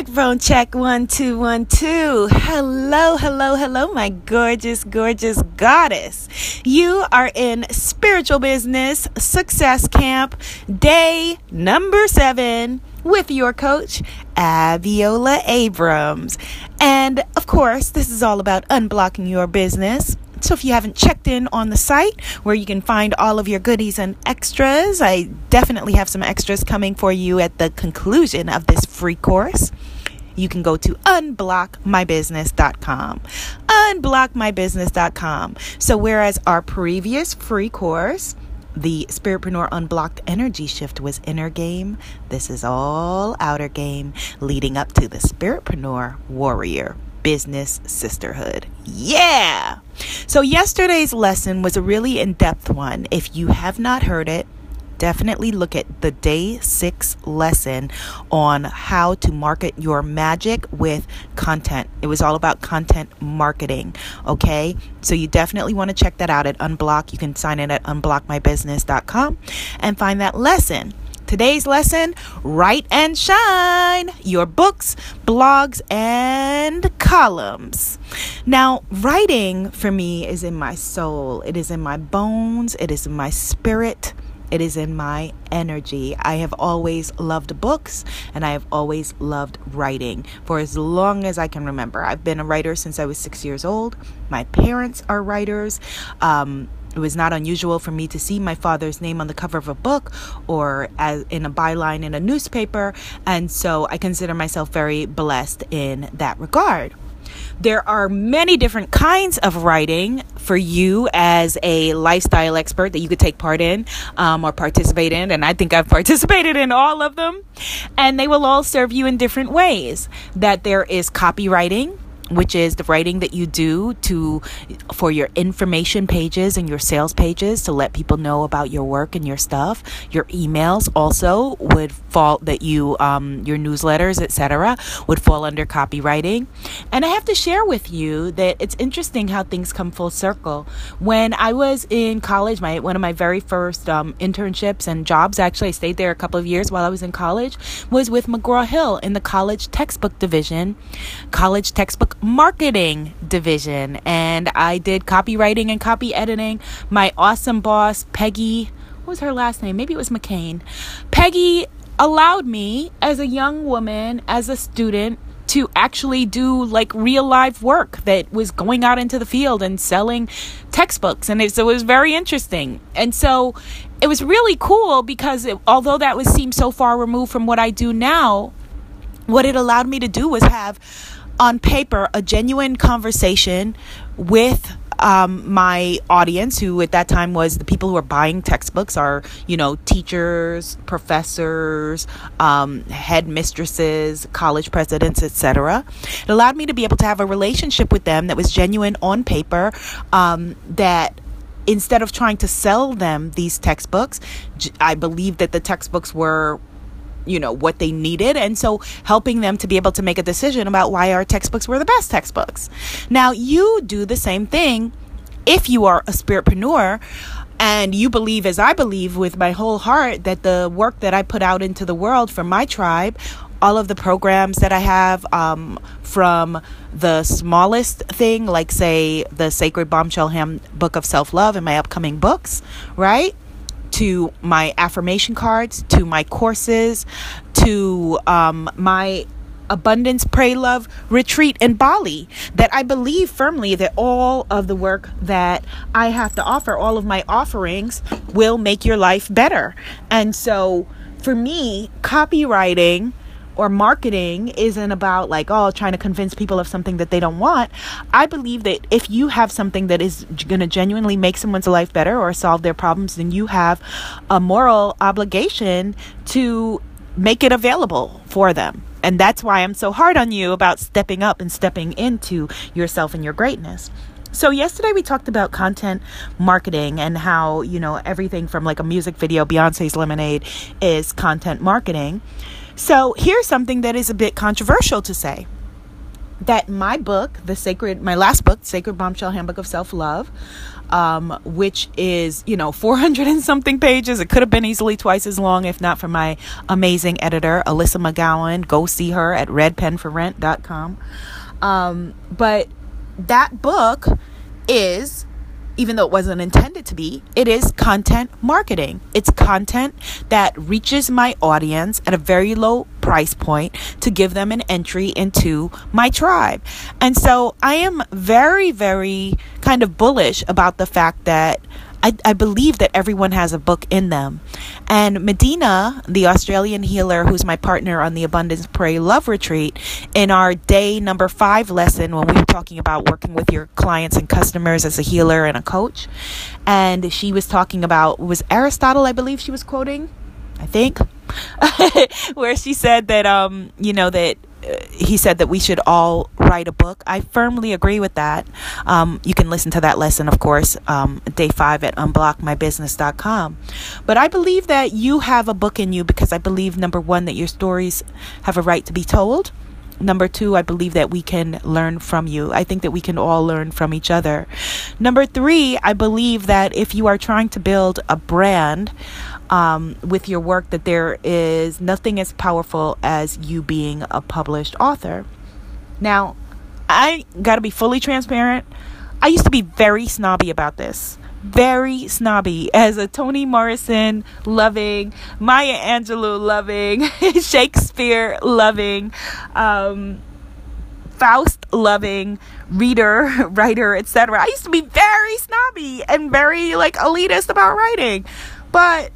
Microphone check one, two, one, two. Hello, hello, hello, my gorgeous, gorgeous goddess. You are in spiritual business success camp, day number seven with your coach, Abiola Abrams. And of course, this is all about unblocking your business. So if you haven't checked in on the site where you can find all of your goodies and extras, I definitely have some extras coming for you at the conclusion of this free course. You can go to unblockmybusiness.com. Unblockmybusiness.com. So whereas our previous free course the Spiritpreneur Unblocked Energy Shift was inner game. This is all outer game leading up to the Spiritpreneur Warrior Business Sisterhood. Yeah! So, yesterday's lesson was a really in depth one. If you have not heard it, definitely look at the day six lesson on how to market your magic with content. It was all about content marketing. Okay. So you definitely want to check that out at Unblock. You can sign in at unblockmybusiness.com and find that lesson. Today's lesson Write and Shine your books, blogs, and columns. Now, writing for me is in my soul, it is in my bones, it is in my spirit. It is in my energy. I have always loved books and I have always loved writing for as long as I can remember. I've been a writer since I was six years old. My parents are writers. Um, it was not unusual for me to see my father's name on the cover of a book or as in a byline in a newspaper, and so I consider myself very blessed in that regard. There are many different kinds of writing for you as a lifestyle expert that you could take part in um, or participate in. And I think I've participated in all of them. And they will all serve you in different ways. That there is copywriting which is the writing that you do to for your information pages and your sales pages to let people know about your work and your stuff. Your emails also would fall that you um, your newsletters etc would fall under copywriting. And i have to share with you that it's interesting how things come full circle. When i was in college my one of my very first um, internships and jobs actually i stayed there a couple of years while i was in college was with mcgraw-hill in the college textbook division. College textbook marketing division and I did copywriting and copy editing. My awesome boss, Peggy, what was her last name? Maybe it was McCain. Peggy allowed me as a young woman, as a student, to actually do like real life work that was going out into the field and selling textbooks and it, so it was very interesting and so it was really cool because it, although that was seemed so far removed from what I do now what it allowed me to do was have on paper a genuine conversation with um, my audience, who at that time was the people who are buying textbooks, are you know teachers, professors, um, headmistresses, college presidents, etc. It allowed me to be able to have a relationship with them that was genuine on paper. Um, that instead of trying to sell them these textbooks, I believe that the textbooks were you know what they needed and so helping them to be able to make a decision about why our textbooks were the best textbooks now you do the same thing if you are a spiritpreneur and you believe as i believe with my whole heart that the work that i put out into the world for my tribe all of the programs that I have um, from the smallest thing, like say the Sacred Bombshell Handbook of Self Love and my upcoming books, right? To my affirmation cards, to my courses, to um, my abundance pray love retreat in bali that i believe firmly that all of the work that i have to offer all of my offerings will make your life better. And so for me copywriting or marketing isn't about like oh trying to convince people of something that they don't want. I believe that if you have something that is going to genuinely make someone's life better or solve their problems then you have a moral obligation to make it available for them. And that's why i'm so hard on you about stepping up and stepping into yourself and your greatness. So yesterday we talked about content marketing and how, you know, everything from like a music video, Beyonce's Lemonade is content marketing. So here's something that is a bit controversial to say that my book, the sacred, my last book, Sacred Bombshell Handbook of Self Love, um, which is, you know, 400 and something pages. It could have been easily twice as long if not for my amazing editor, Alyssa McGowan. Go see her at redpenforrent.com. Um, but that book is even though it wasn't intended to be, it is content marketing. It's content that reaches my audience at a very low price point to give them an entry into my tribe. And so I am very, very kind of bullish about the fact that I, I believe that everyone has a book in them. And Medina, the Australian healer who's my partner on the Abundance Pray Love Retreat, in our day number five lesson, when we were talking about working with your clients and customers as a healer and a coach, and she was talking about, was Aristotle, I believe she was quoting? I think, where she said that, um, you know, that he said that we should all write a book. I firmly agree with that. Um, you can listen to that lesson, of course, um, day five at unblockmybusiness.com. But I believe that you have a book in you because I believe, number one, that your stories have a right to be told. Number two, I believe that we can learn from you. I think that we can all learn from each other. Number three, I believe that if you are trying to build a brand, um, with your work that there is nothing as powerful as you being a published author. Now, I got to be fully transparent. I used to be very snobby about this. Very snobby as a Toni Morrison loving, Maya Angelou loving, Shakespeare loving, um, Faust loving reader, writer, etc. I used to be very snobby and very like elitist about writing. But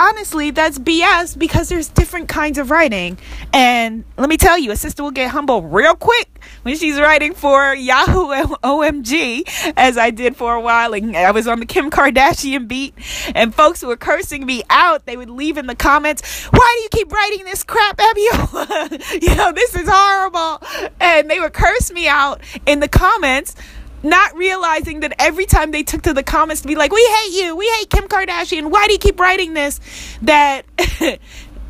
honestly, that's BS because there's different kinds of writing. And let me tell you, a sister will get humble real quick when she's writing for Yahoo OMG, as I did for a while. And I was on the Kim Kardashian beat, and folks were cursing me out, they would leave in the comments, Why do you keep writing this crap, Abiel? you know, this is horrible. And they would curse me out in the comments not realizing that every time they took to the comments to be like, we hate you, we hate Kim Kardashian, why do you keep writing this? That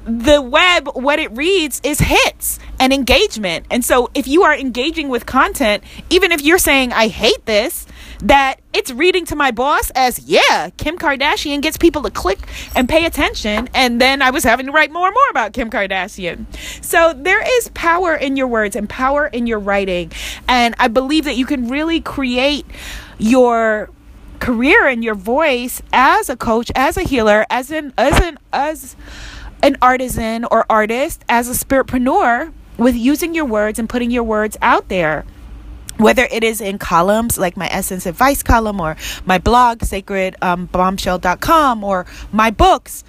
the web, what it reads is hits and engagement. And so if you are engaging with content, even if you're saying, I hate this, that it's reading to my boss as, yeah, Kim Kardashian gets people to click and pay attention. And then I was having to write more and more about Kim Kardashian. So there is power in your words and power in your writing. And I believe that you can really create your career and your voice as a coach, as a healer, as an, as an, as an artisan or artist, as a spiritpreneur with using your words and putting your words out there whether it is in columns like my essence advice column or my blog sacredbombshell.com um, or my books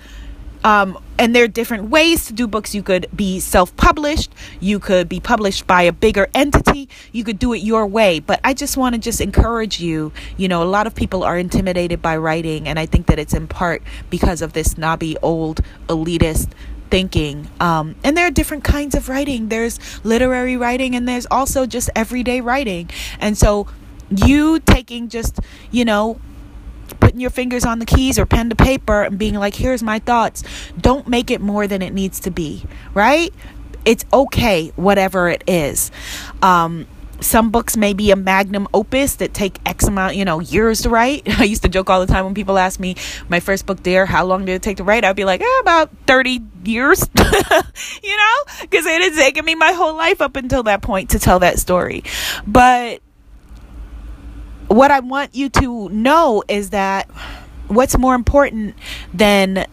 um, and there are different ways to do books. You could be self published, you could be published by a bigger entity, you could do it your way. But I just want to just encourage you. You know, a lot of people are intimidated by writing, and I think that it's in part because of this snobby, old, elitist thinking. Um, and there are different kinds of writing. There's literary writing, and there's also just everyday writing. And so, you taking just, you know, putting your fingers on the keys or pen to paper and being like, here's my thoughts, don't make it more than it needs to be, right? It's okay, whatever it is. Um, some books may be a magnum opus that take X amount, you know, years to write. I used to joke all the time when people ask me my first book, Dare, how long did it take to write? I'd be like, eh, about 30 years, you know, because it had taken me my whole life up until that point to tell that story. But what I want you to know is that what's more important than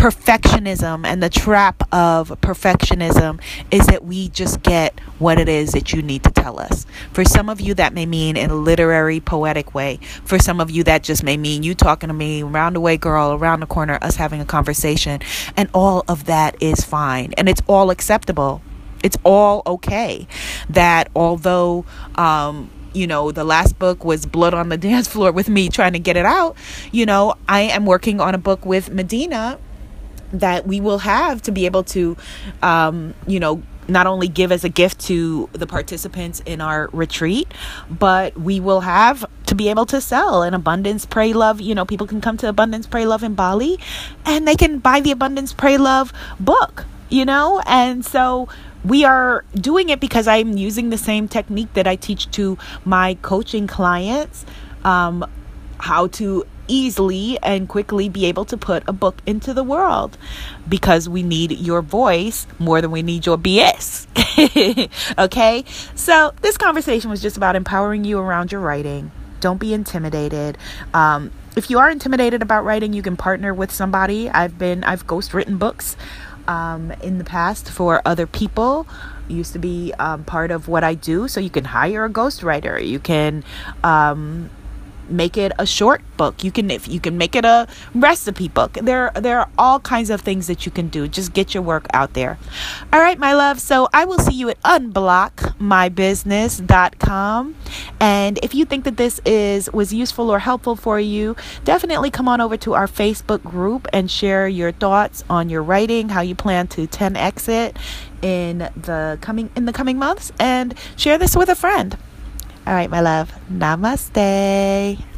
perfectionism and the trap of perfectionism is that we just get what it is that you need to tell us. For some of you, that may mean in a literary, poetic way. For some of you, that just may mean you talking to me, round the way girl, around the corner, us having a conversation. And all of that is fine. And it's all acceptable. It's all okay. That although, um, you know, the last book was Blood on the Dance Floor with me trying to get it out. You know, I am working on a book with Medina that we will have to be able to, um, you know, not only give as a gift to the participants in our retreat, but we will have to be able to sell an abundance, pray, love. You know, people can come to Abundance, Pray, Love in Bali and they can buy the Abundance, Pray, Love book, you know? And so we are doing it because I'm using the same technique that I teach to my coaching clients. Um, how to easily and quickly be able to put a book into the world because we need your voice more than we need your BS. okay? So, this conversation was just about empowering you around your writing. Don't be intimidated. Um, if you are intimidated about writing, you can partner with somebody. I've been, I've ghost written books um, in the past for other people used to be um, part of what I do. So you can hire a ghostwriter. You can um, make it a short book. You can if you can make it a recipe book. There there are all kinds of things that you can do. Just get your work out there. All right my love. So i will see you at unblockmybusiness.com and if you think that this is was useful or helpful for you definitely come on over to our facebook group and share your thoughts on your writing how you plan to 10 exit in the coming in the coming months and share this with a friend all right, my love. Namaste.